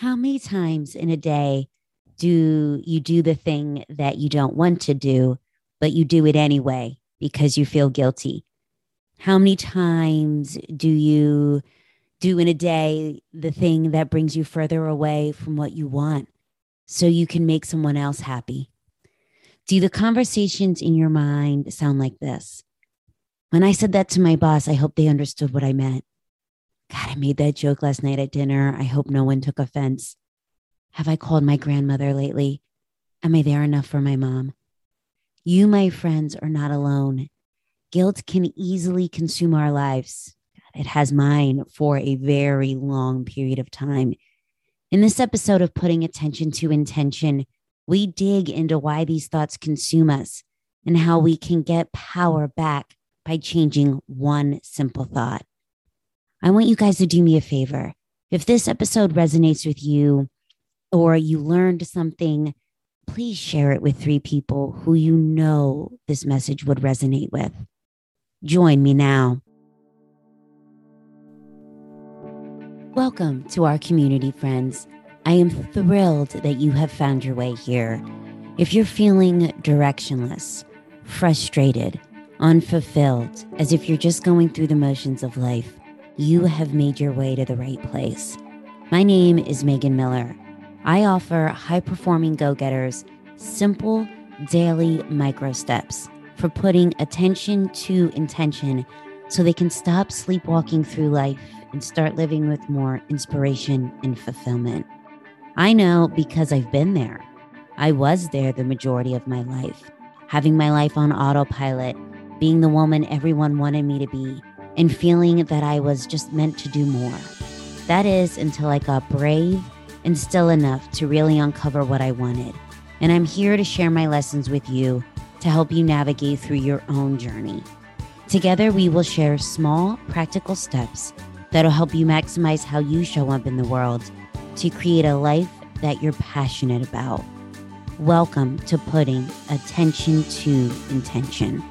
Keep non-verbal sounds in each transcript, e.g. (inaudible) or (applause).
How many times in a day do you do the thing that you don't want to do, but you do it anyway because you feel guilty? How many times do you do in a day the thing that brings you further away from what you want so you can make someone else happy? Do the conversations in your mind sound like this? When I said that to my boss, I hope they understood what I meant. God, I made that joke last night at dinner. I hope no one took offense. Have I called my grandmother lately? Am I there enough for my mom? You, my friends, are not alone. Guilt can easily consume our lives. It has mine for a very long period of time. In this episode of Putting Attention to Intention, we dig into why these thoughts consume us and how we can get power back by changing one simple thought. I want you guys to do me a favor. If this episode resonates with you or you learned something, please share it with three people who you know this message would resonate with. Join me now. Welcome to our community, friends. I am thrilled that you have found your way here. If you're feeling directionless, frustrated, unfulfilled, as if you're just going through the motions of life, you have made your way to the right place. My name is Megan Miller. I offer high performing go getters simple daily micro steps for putting attention to intention so they can stop sleepwalking through life and start living with more inspiration and fulfillment. I know because I've been there. I was there the majority of my life, having my life on autopilot, being the woman everyone wanted me to be, and feeling that I was just meant to do more. That is until I got brave and still enough to really uncover what I wanted. And I'm here to share my lessons with you to help you navigate through your own journey. Together, we will share small, practical steps that'll help you maximize how you show up in the world to create a life that you're passionate about. Welcome to putting attention to intention.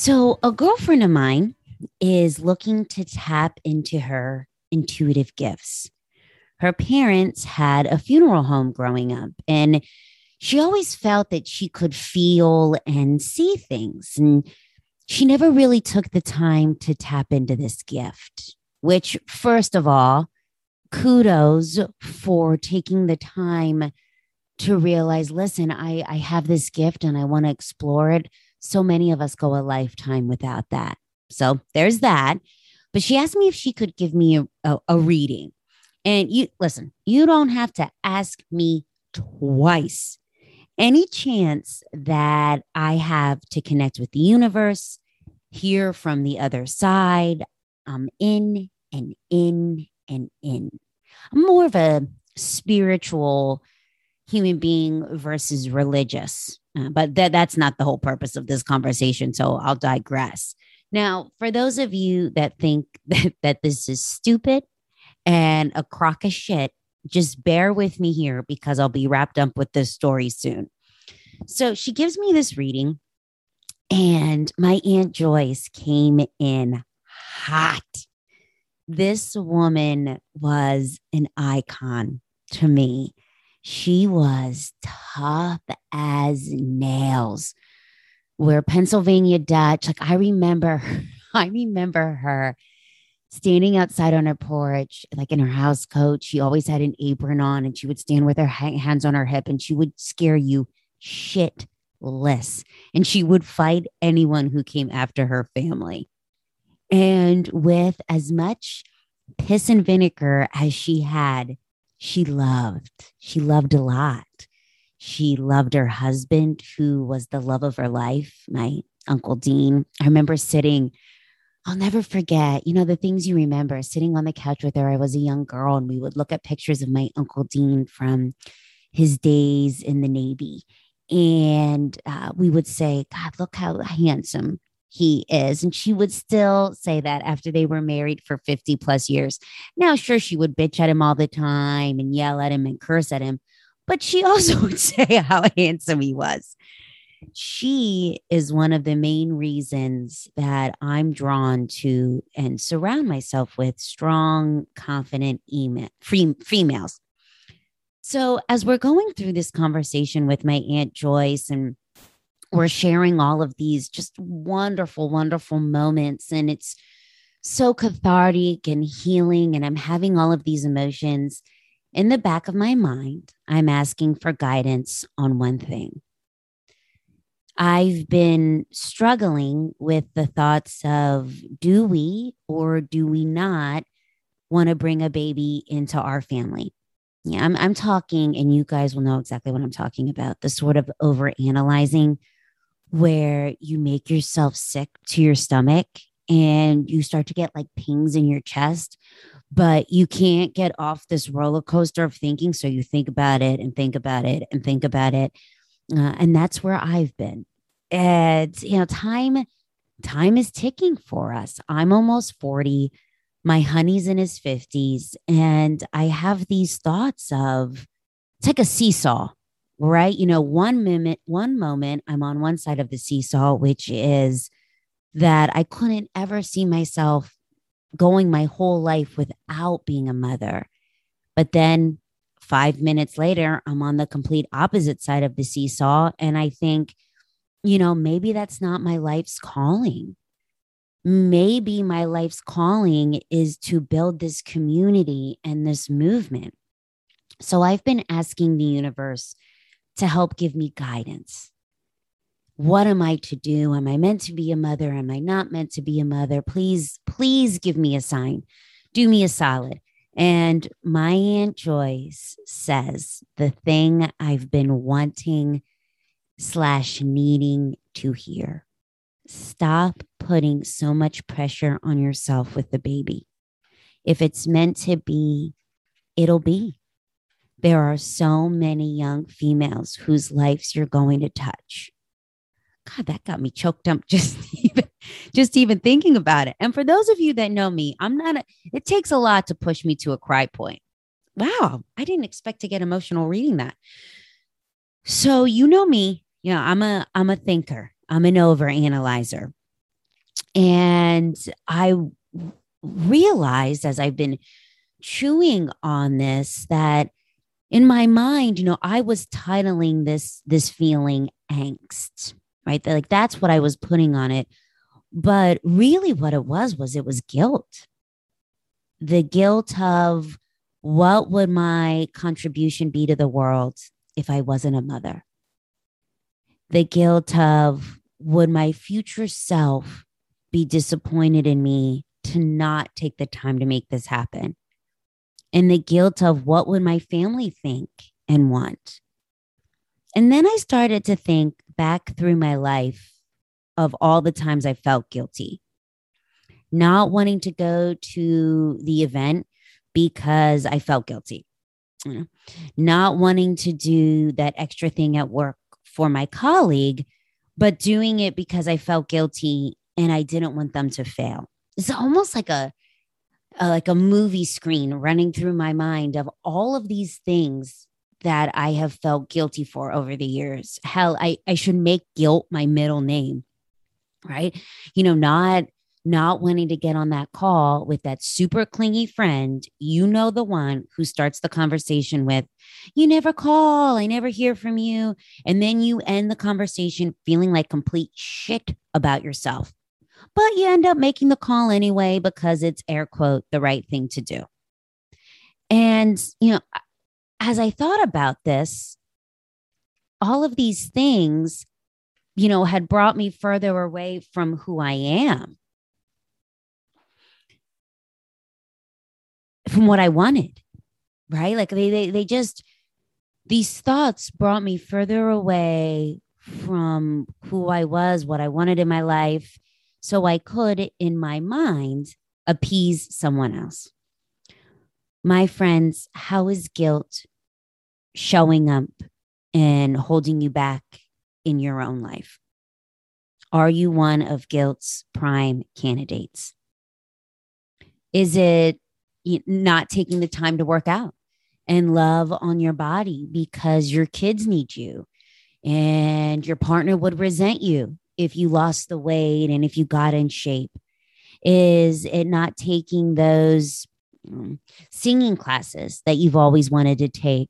So, a girlfriend of mine is looking to tap into her intuitive gifts. Her parents had a funeral home growing up, and she always felt that she could feel and see things. And she never really took the time to tap into this gift, which, first of all, kudos for taking the time to realize listen, I, I have this gift and I want to explore it. So many of us go a lifetime without that. So there's that. But she asked me if she could give me a, a, a reading. And you listen, you don't have to ask me twice any chance that I have to connect with the universe, hear from the other side, I'm in and in and in. I'm more of a spiritual human being versus religious, uh, but that, that's not the whole purpose of this conversation. So I'll digress. Now, for those of you that think (laughs) that, that this is stupid and a crock of shit, just bear with me here because I'll be wrapped up with this story soon. So she gives me this reading, and my Aunt Joyce came in hot. This woman was an icon to me. She was tough as nails. We're Pennsylvania Dutch. Like I remember, (laughs) I remember her standing outside on her porch, like in her house coat. She always had an apron on and she would stand with her hands on her hip and she would scare you shitless. And she would fight anyone who came after her family. And with as much piss and vinegar as she had, she loved. She loved a lot. She loved her husband, who was the love of her life, my Uncle Dean. I remember sitting I'll never forget, you know, the things you remember sitting on the couch with her. I was a young girl and we would look at pictures of my Uncle Dean from his days in the Navy. And uh, we would say, God, look how handsome he is. And she would still say that after they were married for 50 plus years. Now, sure, she would bitch at him all the time and yell at him and curse at him, but she (laughs) also would say how handsome he was. she is one of the main reasons that I'm drawn to and surround myself with strong, confident email, free, females. So, as we're going through this conversation with my Aunt Joyce, and we're sharing all of these just wonderful, wonderful moments, and it's so cathartic and healing, and I'm having all of these emotions. In the back of my mind, I'm asking for guidance on one thing. I've been struggling with the thoughts of do we or do we not want to bring a baby into our family? Yeah, I'm, I'm talking, and you guys will know exactly what I'm talking about the sort of over analyzing where you make yourself sick to your stomach and you start to get like pings in your chest, but you can't get off this roller coaster of thinking. So you think about it and think about it and think about it. Uh, and that's where I've been. And, you know, time, time is ticking for us. I'm almost 40. My honey's in his 50s. And I have these thoughts of it's like a seesaw, right? You know, one minute, one moment I'm on one side of the seesaw, which is that I couldn't ever see myself going my whole life without being a mother. But then five minutes later, I'm on the complete opposite side of the seesaw. And I think, you know, maybe that's not my life's calling. Maybe my life's calling is to build this community and this movement. So I've been asking the universe to help give me guidance what am I to do? Am I meant to be a mother? Am I not meant to be a mother? Please, please give me a sign. Do me a solid. And my Aunt Joyce says the thing I've been wanting slash needing to hear. Stop putting so much pressure on yourself with the baby. If it's meant to be, it'll be. There are so many young females whose lives you're going to touch God, that got me choked up (laughs) just even just even thinking about it. And for those of you that know me, I'm not a, it takes a lot to push me to a cry point. Wow, I didn't expect to get emotional reading that. So you know me, you know, I'm a I'm a thinker. I'm an over analyzer. And I realized as I've been chewing on this that in my mind, you know, I was titling this this feeling angst right? Like that's what I was putting on it. But really, what it was was it was guilt. The guilt of what would my contribution be to the world if I wasn't a mother? The guilt of would my future self be disappointed in me to not take the time to make this happen? And the guilt of what would my family think and want? And then I started to think back through my life of all the times I felt guilty, not wanting to go to the event because I felt guilty, not wanting to do that extra thing at work for my colleague, but doing it because I felt guilty and I didn't want them to fail. It's almost like a, a like a movie screen running through my mind of all of these things that I have felt guilty for over the years. Hell, I, I should make guilt my middle name, right? You know, not not wanting to get on that call with that super clingy friend, you know, the one who starts the conversation with, You never call, I never hear from you. And then you end the conversation feeling like complete shit about yourself. But you end up making the call anyway because it's air quote the right thing to do. And, you know, as I thought about this, all of these things, you know, had brought me further away from who I am, from what I wanted, right? Like they, they, they just, these thoughts brought me further away from who I was, what I wanted in my life, so I could, in my mind, appease someone else. My friends, how is guilt showing up and holding you back in your own life? Are you one of guilt's prime candidates? Is it not taking the time to work out and love on your body because your kids need you? and your partner would resent you if you lost the weight and if you got in shape? Is it not taking those um, singing classes that you've always wanted to take?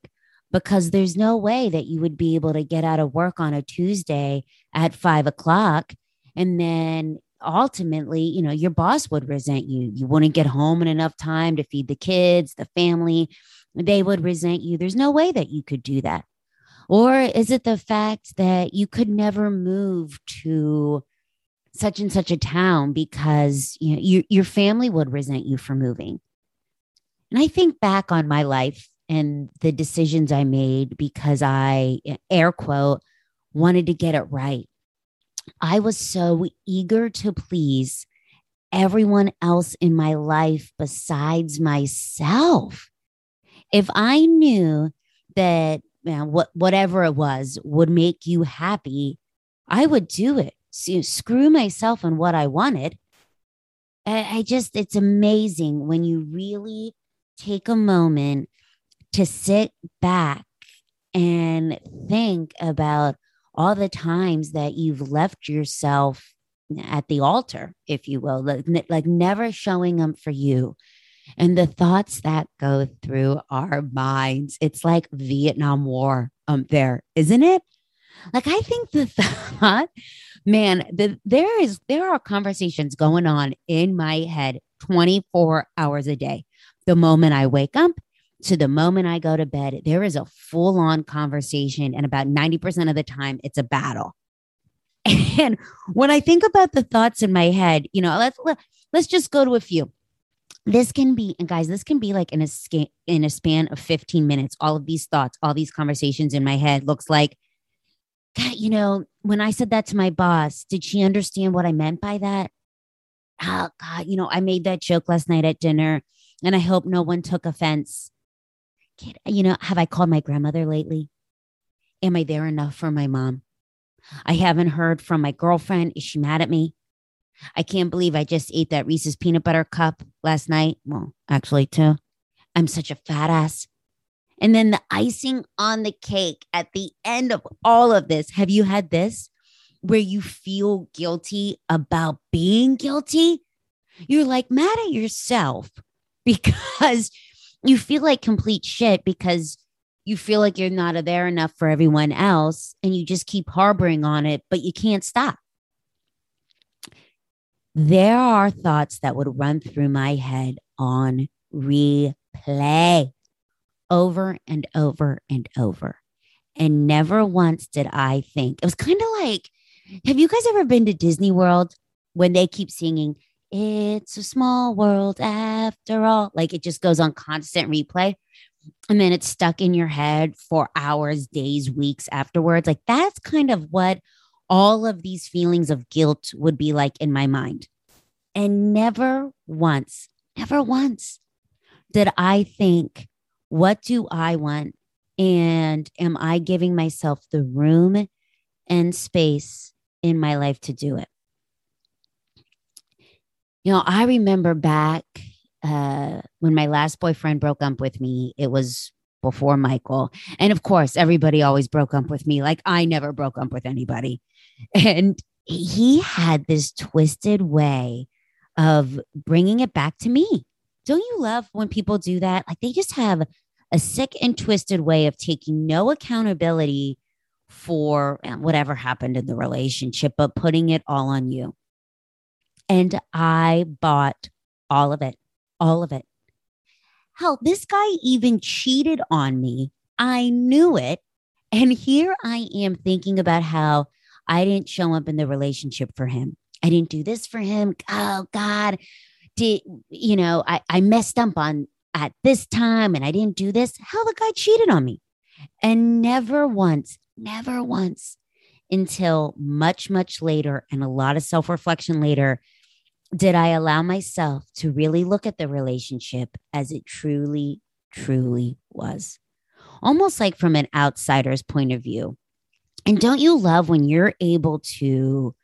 Because there's no way that you would be able to get out of work on a Tuesday at five o'clock and then ultimately, you know, your boss would resent you. You wouldn't get home in enough time to feed the kids, the family. They would resent you. There's no way that you could do that. Or is it the fact that you could never move to such and such a town because you know your, your family would resent you for moving? And I think back on my life and the decisions I made because I, air quote, wanted to get it right. I was so eager to please everyone else in my life besides myself. If I knew that know, what whatever it was would make you happy, I would do it. So, screw myself and what I wanted. I, I just, it's amazing when you really take a moment to sit back and think about all the times that you've left yourself at the altar, if you will, like, like never showing up for you. And the thoughts that go through our minds, it's like Vietnam War um there, isn't it? Like I think the (laughs) thought, man, the, there is there are conversations going on in my head 24 hours a day. The moment I wake up to the moment I go to bed, there is a full on conversation. And about 90% of the time, it's a battle. (laughs) And when I think about the thoughts in my head, you know, let's, let's just go to a few. This can be, and guys, this can be like in a scan, in a span of 15 minutes. All of these thoughts, all these conversations in my head looks like, God, you know, when I said that to my boss, did she understand what I meant by that? Oh God, you know, I made that joke last night at dinner and I hope no one took offense kid, you know, have I called my grandmother lately? Am I there enough for my mom? I haven't heard from my girlfriend. Is she mad at me? I can't believe I just ate that Reese's peanut butter cup last night. Well, actually, too. I'm such a fat ass. And then the icing on the cake at the end of all of this. Have you had this where you feel guilty about being guilty? You're like mad at yourself (laughs) because you feel like complete shit because you feel like you're not there enough for everyone else and you just keep harboring on it, but you can't stop. There are thoughts that would run through my head on replay over and over and over. And never once did I think it was kind of like, have you guys ever been to Disney World when they keep singing, it's a small world after all. Like it just goes on constant replay. And then it's stuck in your head for hours, days, weeks afterwards. Like that's kind of what all of these feelings of guilt would be like in my mind. And never once, never once did I think, what do I want? And am I giving myself the room and space in my life to do it? You know, I remember back uh, when my last boyfriend broke up with me, it was before Michael. And of course, everybody always broke up with me. Like I never broke up with anybody. And he had this twisted way of bringing it back to me. Don't you love when people do that? Like they just have a sick and twisted way of taking no accountability for eh, whatever happened in the relationship, but putting it all on you. And I bought all of it, all of it. Hell, this guy even cheated on me. I knew it. And here I am thinking about how I didn't show up in the relationship for him. I didn't do this for him. Oh God. Did you know I, I messed up on at this time and I didn't do this? Hell, the guy cheated on me. And never once, never once until much, much later and a lot of self reflection later did I allow myself to really look at the relationship as it truly, truly was? Almost like from an outsider's point of view. And don't you love when you're able to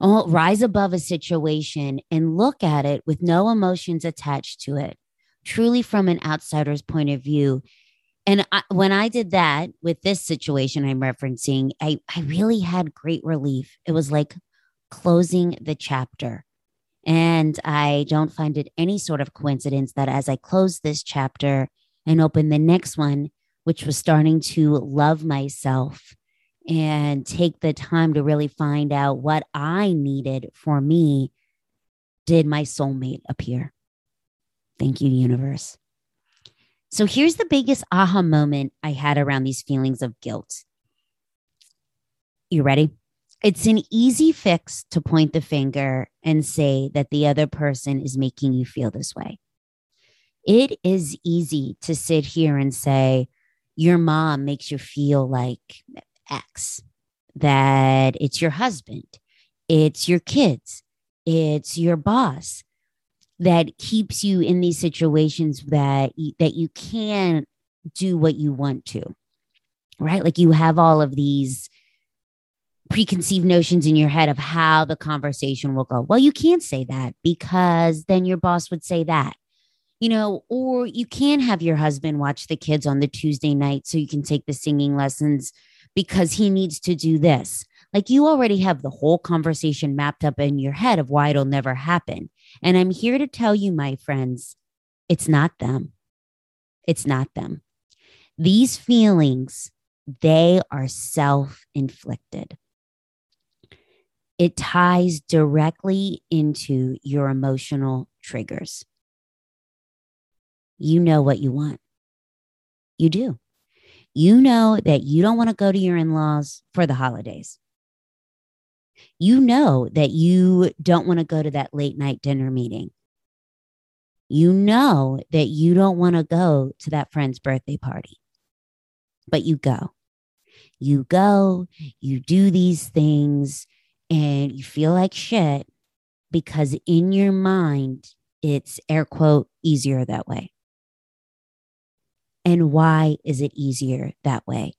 oh, rise above a situation and look at it with no emotions attached to it, truly from an outsider's point of view, And I, when I did that with this situation I'm referencing, I, I really had great relief. It was like closing the chapter. And I don't find it any sort of coincidence that as I closed this chapter and opened the next one, which was starting to love myself and take the time to really find out what I needed for me, did my soulmate appear. Thank you, universe. So here's the biggest aha moment I had around these feelings of guilt. You ready? It's an easy fix to point the finger and say that the other person is making you feel this way. It is easy to sit here and say, your mom makes you feel like X, that it's your husband, it's your kids, it's your boss, that keeps you in these situations that that you can't do what you want to right? Like you have all of these preconceived notions in your head of how the conversation will go. Well you can't say that because then your boss would say that you know or you can have your husband watch the kids on the tuesday night so you can take the singing lessons because he needs to do this like you already have the whole conversation mapped up in your head of why it'll never happen and I'm here to tell you, my friends, it's not them. It's not them. These feelings, they are self inflicted. It ties directly into your emotional triggers. You know what you want. You do. You know that you don't want to go to your in laws for the holidays you know that you don't want to go to that late night dinner meeting. You know that you don't want to go to that friend's birthday party, but you go. You go, you do these things, and you feel like shit because in your mind, it's air quote easier that way. And why is it easier that way?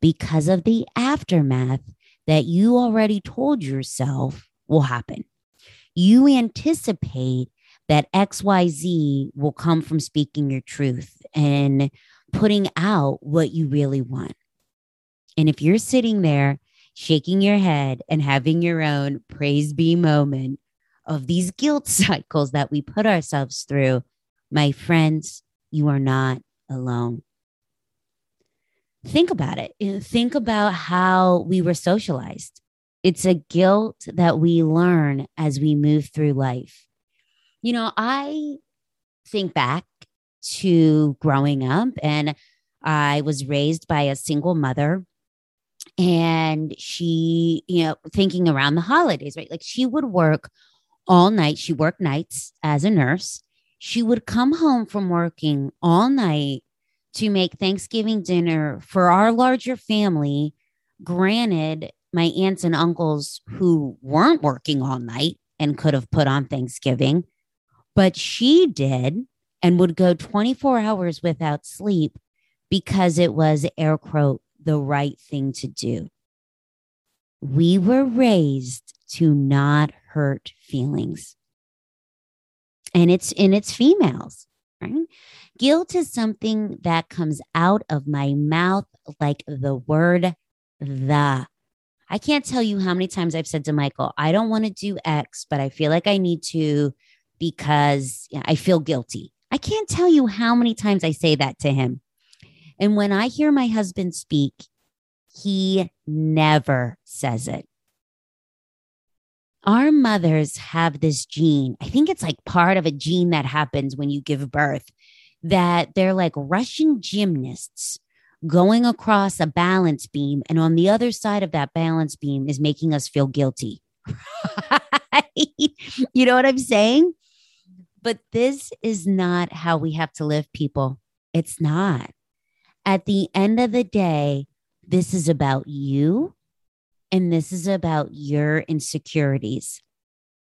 Because of the aftermath that you already told yourself will happen. You anticipate that XYZ will come from speaking your truth and putting out what you really want. And if you're sitting there shaking your head and having your own praise be moment of these guilt (laughs) cycles that we put ourselves through, my friends, you are not alone think about it. Think about how we were socialized. It's a guilt that we learn as we move through life. You know, I think back to growing up, and I was raised by a single mother. And she, you know, thinking around the holidays, right? Like she would work all night. She worked nights as a nurse. She would come home from working all night to make Thanksgiving dinner for our larger family. Granted, my aunts and uncles who weren't working all night and could have put on Thanksgiving, but she did and would go 24 hours without sleep because it was air quote the right thing to do. We were raised to not hurt feelings. And it's and it's females, right? Guilt is something that comes out of my mouth like the word the. I can't tell you how many times I've said to Michael, I don't want to do X, but I feel like I need to because I feel guilty. I can't tell you how many times I say that to him. And when I hear my husband speak, he never says it. Our mothers have this gene. I think it's like part of a gene that happens when you give birth that they're like Russian gymnasts going across a balance beam. And on the other side of that balance beam is making us feel guilty. (laughs) you know what I'm saying? But this is not how we have to live, people. It's not. At the end of the day, this is about you and this is about your insecurities,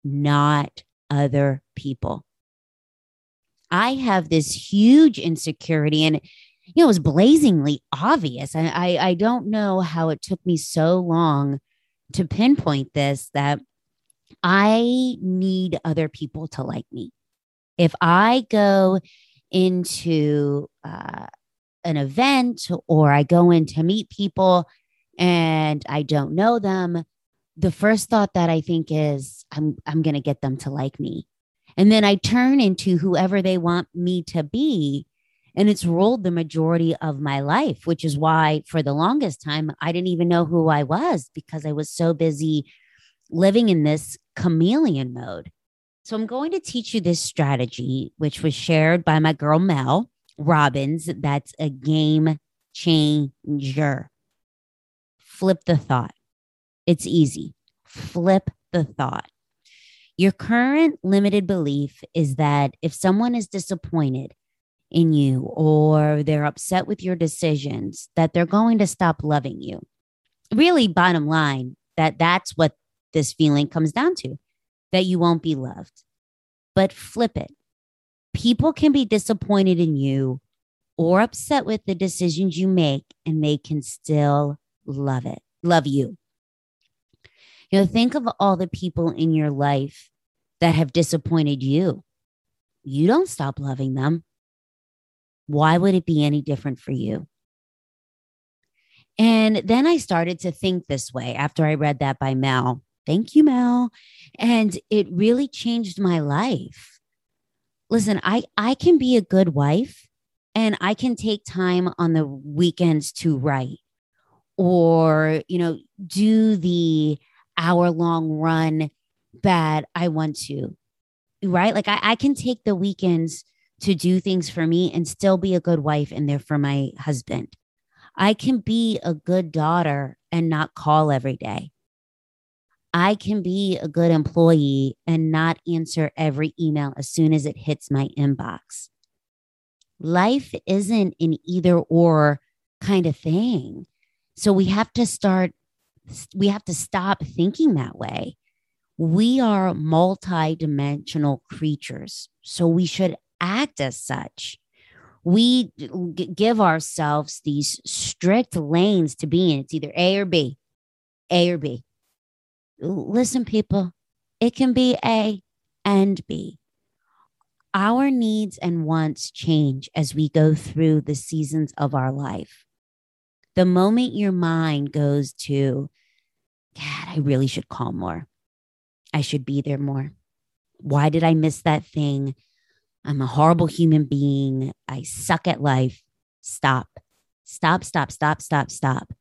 not other people. I have this huge insecurity and you know, it was blazingly obvious. I, I, I don't know how it took me so long to pinpoint this that I need other people to like me. If I go into uh, an event or I go in to meet people and I don't know them, the first thought that I think is I'm I'm going to get them to like me. And then I turn into whoever they want me to be. And it's ruled the majority of my life, which is why for the longest time I didn't even know who I was because I was so busy living in this chameleon mode. So I'm going to teach you this strategy, which was shared by my girl Mel Robbins. That's a game changer. Flip the thought. It's easy. Flip the thought. Your current limited belief is that if someone is disappointed in you or they're upset with your decisions, that they're going to stop loving you. Really, bottom line, that that's what this feeling comes down to that you won't be loved. But flip it. People can be disappointed in you or upset with the decisions you make, and they can still love it, love you. You know, think of all the people in your life that have disappointed you. You don't stop loving them. Why would it be any different for you? And then I started to think this way after I read that by Mel. Thank you, Mel. And it really changed my life. Listen, I, I can be a good wife and I can take time on the weekends to write or, you know, do the hour long run that I want to, right? Like I, I can take the weekends to do things for me and still be a good wife and there for my husband. I can be a good daughter and not call every day. I can be a good employee and not answer every email as soon as it hits my inbox. Life isn't an either or kind of thing. So we have to start, we have to stop thinking that way. We are multi-dimensional creatures. So we should act as such. We g- give ourselves these strict lanes to be in. It's either A or B, A or B listen, people, it can be A and B. Our needs and wants change as we go through the seasons of our life. The moment your mind goes to, God, I really should call more. I should be there more. Why did I miss that thing? I'm a horrible human being. I suck at life. Stop, stop, stop, stop, stop, stop.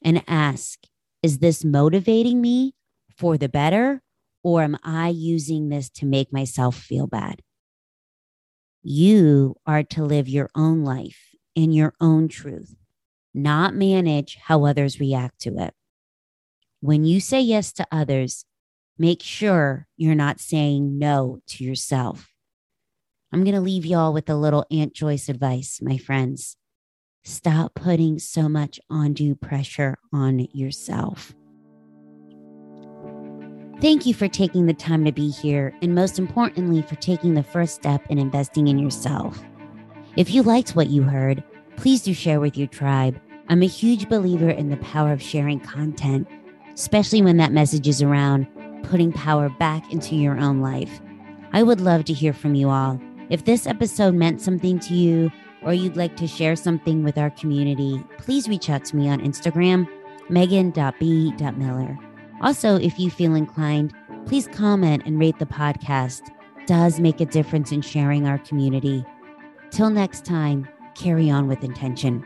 And ask, is this motivating me for the better? Or am I using this to make myself feel bad? You are to live your own life in your own truth, not manage how others react to it. When you say yes to others, make sure you're not saying no to yourself. I'm going to leave y'all with a little Aunt Joyce advice, my friends. Stop putting so much undue pressure on yourself. Thank you for taking the time to be here, and most importantly, for taking the first step in investing in yourself. If you liked what you heard, please do share with your tribe. I'm a huge believer in the power of sharing content, especially when that message is around putting power back into your own life. I would love to hear from you all. If this episode meant something to you, or you'd like to share something with our community, please reach out to me on Instagram, megan.b.miller. Also, if you feel inclined, please comment and rate the podcast. It does make a difference in sharing our community. Till next time, carry on with intention.